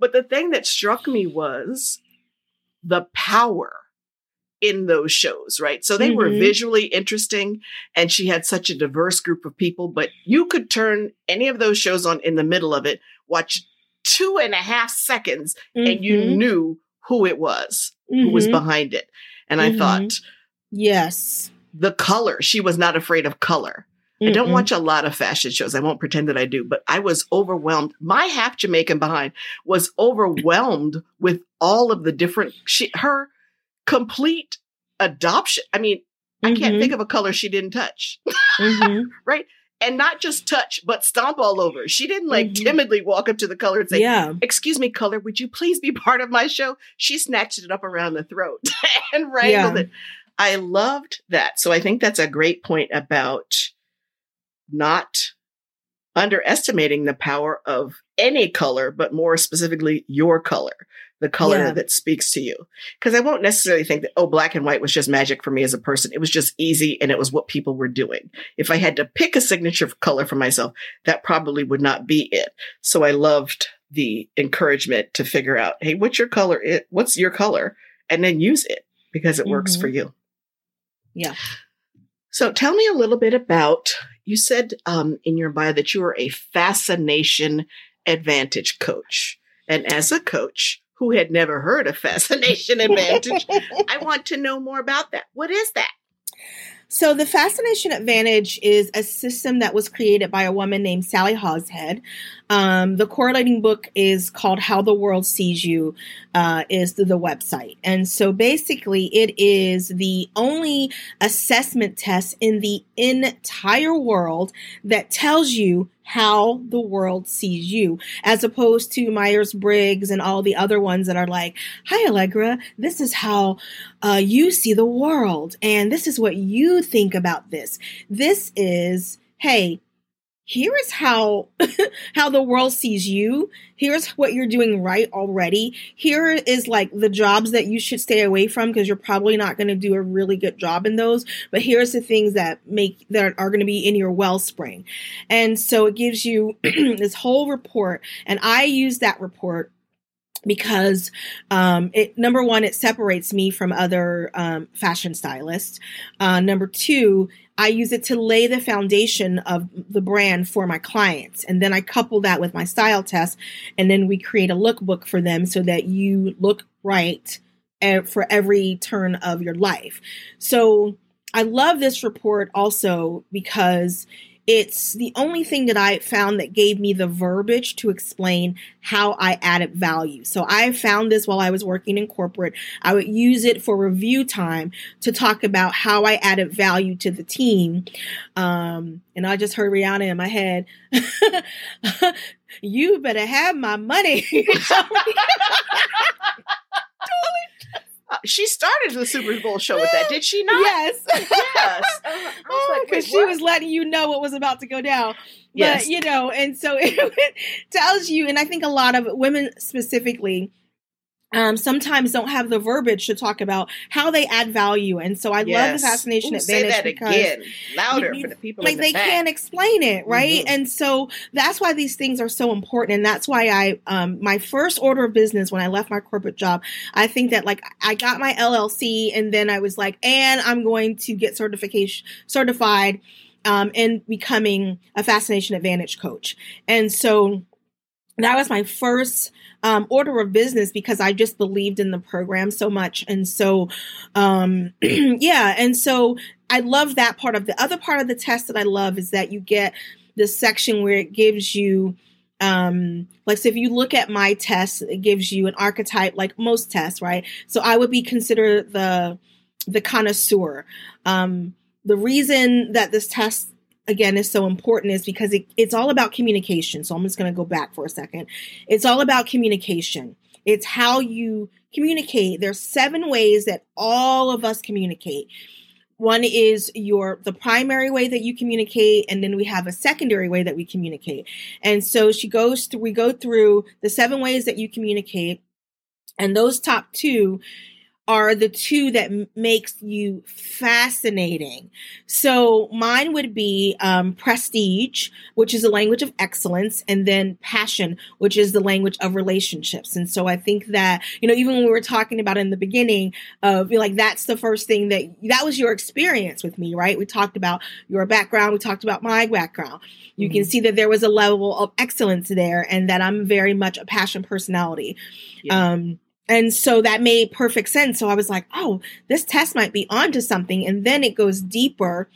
but the thing that struck me was the power in those shows, right? So they were Mhm. visually interesting and she had such a diverse group of people, but you could turn any of those shows on in the middle of it, watch two and a half seconds, and you Mhm. knew who it was, who was Mhm. behind it. And I Mhm. thought yes the color, she was not afraid of color. I don't watch a lot of fashion shows. I won't pretend that I do, but I was overwhelmed. My half Jamaican behind was overwhelmed with all of the different she her complete adoption. I mean, I can't think of a color she didn't touch. Mhm. And not just touch, but stomp all over. She didn't like Mhm. timidly walk up to the color and say, yeah Excuse me, color, would you please be part of my show? She snatched it up around the throat and wrangled Yeah. it. I loved that. So I think that's a great point about not underestimating the power of any color, but more specifically your color, the color Yeah. that speaks to you. Because I won't necessarily think that, oh, black and white was just magic for me as a person. It was just easy and it was what people were doing. If I had to pick a signature color for myself, that probably would not be it. So I loved the encouragement to figure out, hey, what's your color? It, what's your color? And then use it because it works Mhm. for you. Yeah. So tell me a little bit about, you said um, in your bio that you are a fascination advantage coach. And as a coach who had never heard of fascination advantage, I want to know more about that. What is that? So the Fascination Advantage is a system that was created by a woman named Sally Hogshead. Um, the correlating book is called How the World Sees You, uh, is the, the website. And so basically it is the only assessment test in the entire world that tells you how the world sees you, as opposed to Myers Briggs and all the other ones that are like, Hi, Allegra, this is how uh, you see the world, and this is what you think about this. This is, hey, here is how how the world sees you. Here's what you're doing right already. Here is like the jobs that you should stay away from because you're probably not going to do a really good job in those. But here's the things that make that are going to be in your wellspring. And so it gives you this whole report. And i use that report because um, it number one it separates me from other um, fashion stylists. Uh, number two I use it to lay the foundation of the brand for my clients. And then I couple that with my style test. And then we create a lookbook for them so that you look right eh, for every turn of your life. So I love this report also because it's the only thing that I found that gave me the verbiage to explain how I added value. So I found this while I was working in corporate. I would use it for review time to talk about how I added value to the team. Um, and I just heard Rihanna in my head. you better have my money. Uh, she started the Super Bowl show with that, did she not? Yes. yes. oh, because she was letting you know what was about to go down. Yes. But, you know, and so it tells you, and I think a lot of women specifically, um, sometimes don't have the verbiage to talk about how they add value. And so I yes. love the fascination Ooh, advantage say that because again, louder you, for the people. Like the they back. can't explain it, right? Mm-hmm. And so that's why these things are so important. And that's why I, um, my first order of business when I left my corporate job, I think that like I got my LLC and then I was like, and I'm going to get certification certified, um, in becoming a fascination advantage coach. And so that was my first um, order of business because I just believed in the program so much. And so, um, yeah. And so I love that part of the other part of the test that I love is that you get the section where it gives you, um, like, so if you look at my test, it gives you an archetype, like most tests, right? So I would be considered the, the connoisseur. Um, the reason that this test again is so important is because it, it's all about communication. So I'm just going to go back for a second. It's all about communication. It's how you communicate. There's seven ways that all of us communicate. One is your the primary way that you communicate, and then we have a secondary way that we communicate. And so she goes through. We go through the seven ways that you communicate, and those top two are the two that m- makes you fascinating. So mine would be um, prestige, which is the language of excellence, and then passion, which is the language of relationships. And so I think that you know, even when we were talking about in the beginning of you know, like that's the first thing that that was your experience with me, right? We talked about your background, we talked about my background. You mm-hmm. can see that there was a level of excellence there, and that I'm very much a passion personality. Yeah. Um, and so that made perfect sense. So I was like, oh, this test might be onto something. And then it goes deeper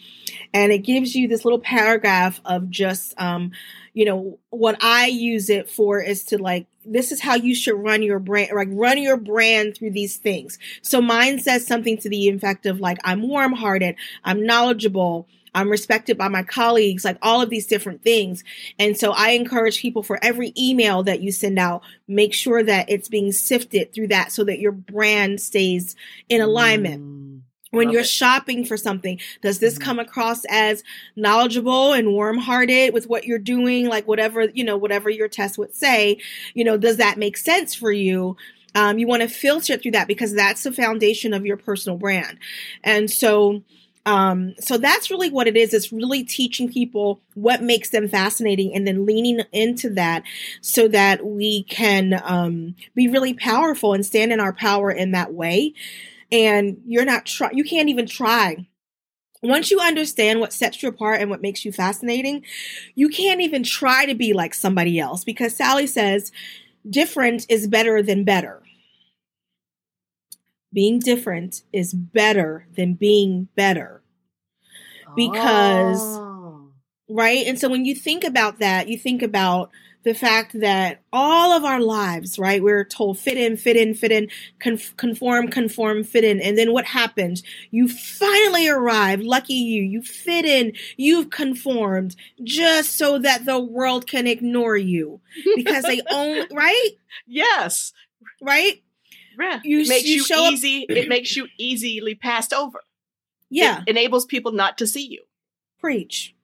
and it gives you this little paragraph of just, um, you know, what I use it for is to like, this is how you should run your brand, like run your brand through these things. So mine says something to the effect of like, I'm warm hearted, I'm knowledgeable, I'm respected by my colleagues, like all of these different things. And so I encourage people for every email that you send out, make sure that it's being sifted through that so that your brand stays in alignment. Mm, when you're it. shopping for something, does this mm-hmm. come across as knowledgeable and warm hearted with what you're doing? Like whatever, you know, whatever your test would say, you know, does that make sense for you? Um, you want to filter through that because that's the foundation of your personal brand. And so, um, so that's really what it is. It's really teaching people what makes them fascinating and then leaning into that so that we can um, be really powerful and stand in our power in that way. And you're not try, you can't even try. Once you understand what sets you apart and what makes you fascinating, you can't even try to be like somebody else because Sally says different is better than better being different is better than being better. Because, oh. right? And so when you think about that, you think about the fact that all of our lives, right, we're told fit in, fit in, fit in, conform, conform, fit in. And then what happens? You finally arrive. Lucky you. You fit in. You've conformed just so that the world can ignore you because they own, right? Yes. Right? Yeah. You, it makes you, you easy. Up- it makes you easily passed over. Yeah. It enables people not to see you. Preach.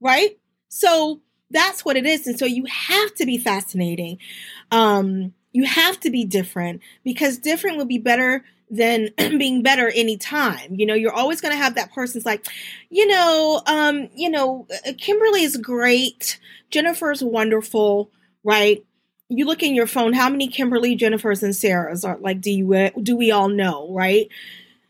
Right? So that's what it is. And so you have to be fascinating. Um, you have to be different because different would be better than being better anytime. You know, you're always going to have that person's like, you know, um, you know, uh, Kimberly is great. Jennifer's wonderful, right? You look in your phone, how many Kimberly, Jennifer's, and Sarah's are like, do you, do we all know, right?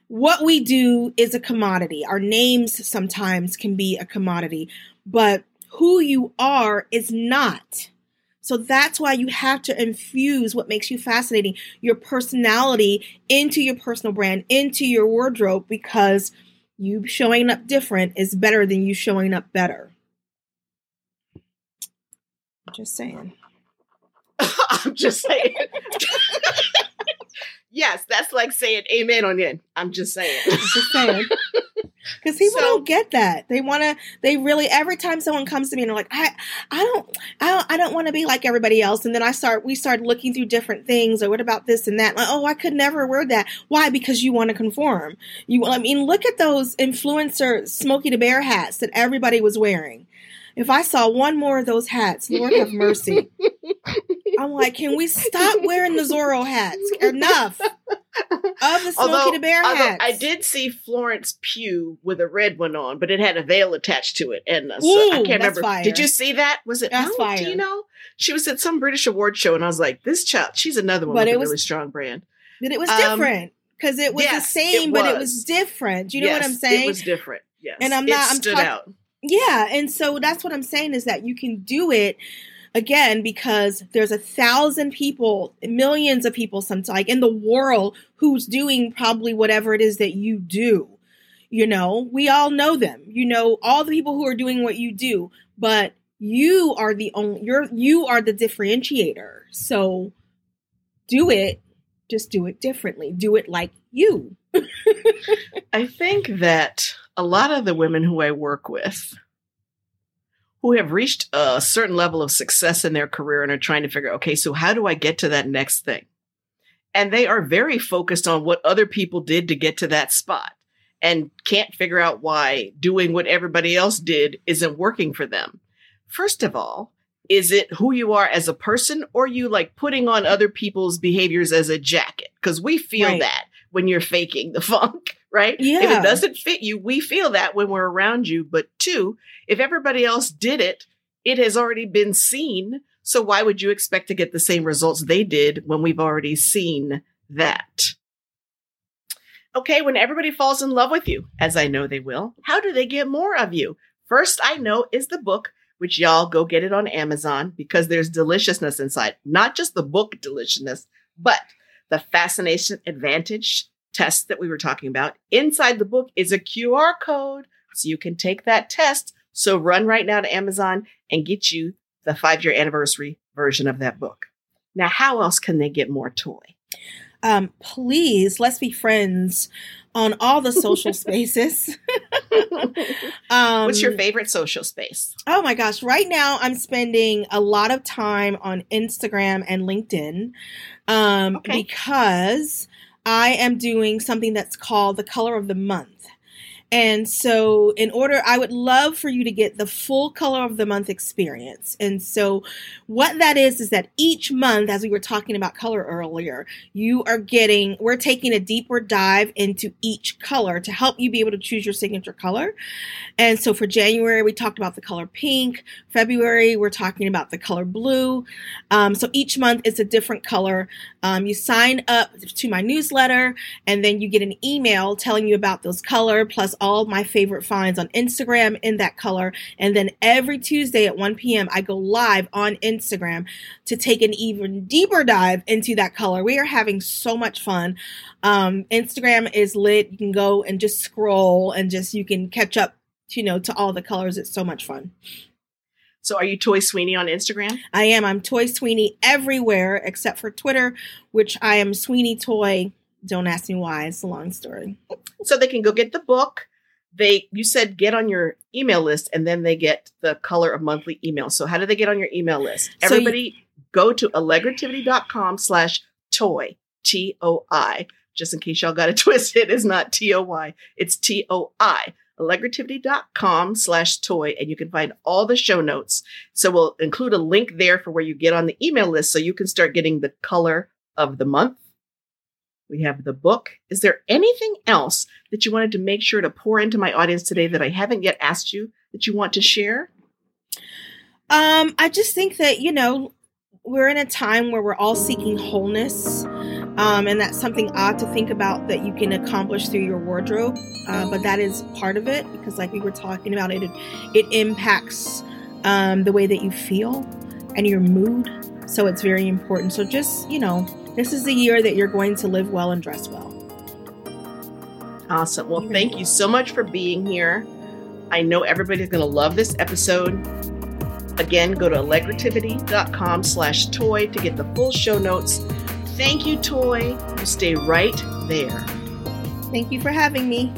What we do is a commodity. Our names sometimes can be a commodity, but who you are is not. So that's why you have to infuse what makes you fascinating, your personality into your personal brand, into your wardrobe, because you showing up different is better than you showing up better. Just saying. I'm just saying. yes, that's like saying amen on the end. I'm just saying. I'm just saying. Because people so, don't get that. They want to. They really. Every time someone comes to me and they're like, I, I don't, I don't, I don't want to be like everybody else. And then I start. We start looking through different things. Or what about this and that? Like, oh, I could never wear that. Why? Because you want to conform. You. I mean, look at those influencer Smokey the Bear hats that everybody was wearing. If I saw one more of those hats, Lord have mercy. I'm like, can we stop wearing the Zorro hats? Enough of the Smokey although, the Bear hats. I did see Florence Pugh with a red one on, but it had a veil attached to it, and uh, so Ooh, I can't remember. Fire. Did you see that? Was it? That's no, fire. Do you know? She was at some British award show, and I was like, "This child, she's another one but with a was, really strong brand." But it was um, different because it was yes, the same, it was. but it was different. You know yes, what I'm saying? It was different. Yes, and I'm not. It I'm stood talk- out. Yeah, and so that's what I'm saying is that you can do it again because there's a thousand people, millions of people, sometimes in the world who's doing probably whatever it is that you do. You know, we all know them. You know, all the people who are doing what you do, but you are the only you're you are the differentiator. So do it, just do it differently. Do it like you. I think that a lot of the women who I work with who have reached a certain level of success in their career and are trying to figure, okay, so how do I get to that next thing? And they are very focused on what other people did to get to that spot and can't figure out why doing what everybody else did isn't working for them. First of all, is it who you are as a person or you like putting on other people's behaviors as a jacket? Because we feel right. that when you're faking the funk right? Yeah. If it doesn't fit you, we feel that when we're around you. But two, if everybody else did it, it has already been seen. So why would you expect to get the same results they did when we've already seen that? Okay, when everybody falls in love with you, as I know they will, how do they get more of you? First, I know is the book, which y'all go get it on Amazon because there's deliciousness inside. Not just the book deliciousness, but the fascination advantage test that we were talking about. Inside the book is a QR code so you can take that test. So run right now to Amazon and get you the five year anniversary version of that book. Now, how else can they get more Toi? Um, please, let's be friends on all the social spaces. um, What's your favorite social space? Oh my gosh. Right now, I'm spending a lot of time on Instagram and LinkedIn um, okay. because I am doing something that's called the color of the month. And so, in order, I would love for you to get the full color of the month experience. And so, what that is, is that each month, as we were talking about color earlier, you are getting, we're taking a deeper dive into each color to help you be able to choose your signature color. And so, for January, we talked about the color pink. February, we're talking about the color blue. Um, so, each month it's a different color. Um, you sign up to my newsletter, and then you get an email telling you about those color plus all my favorite finds on Instagram in that color. And then every Tuesday at 1 p.m., I go live on Instagram to take an even deeper dive into that color. We are having so much fun. Um, Instagram is lit. You can go and just scroll and just, you can catch up, you know, to all the colors. It's so much fun. So are you Toi Sweeney on Instagram? I am. I'm Toi Sweeney everywhere except for Twitter, which I am Sweeney Toi. Don't ask me why. It's a long story. So they can go get the book they you said get on your email list and then they get the color of monthly email. So how do they get on your email list? Everybody you, go to allegrativity.com slash Toi, T O I. Just in case y'all got it twisted, it's not T O Y, it's T O I. allegrativity.com slash Toi, and you can find all the show notes. So we'll include a link there for where you get on the email list so you can start getting the color of the month. We have the book. Is there anything else that you wanted to make sure to pour into my audience today that I haven't yet asked you that you want to share? Um, I just think that, you know, we're in a time where we're all seeking wholeness. Um, and that's something odd to think about that you can accomplish through your wardrobe. Uh, but that is part of it because, like we were talking about, it it impacts um, the way that you feel and your mood. So it's very important. So just you know, this is the year that you're going to live well and dress well. Awesome. Well, thank you so much for being here. I know everybody's going to love this episode. Again, go to allegrativity.com slash Toi to get the full show notes. Thank you, Toi. You stay right there. Thank you for having me.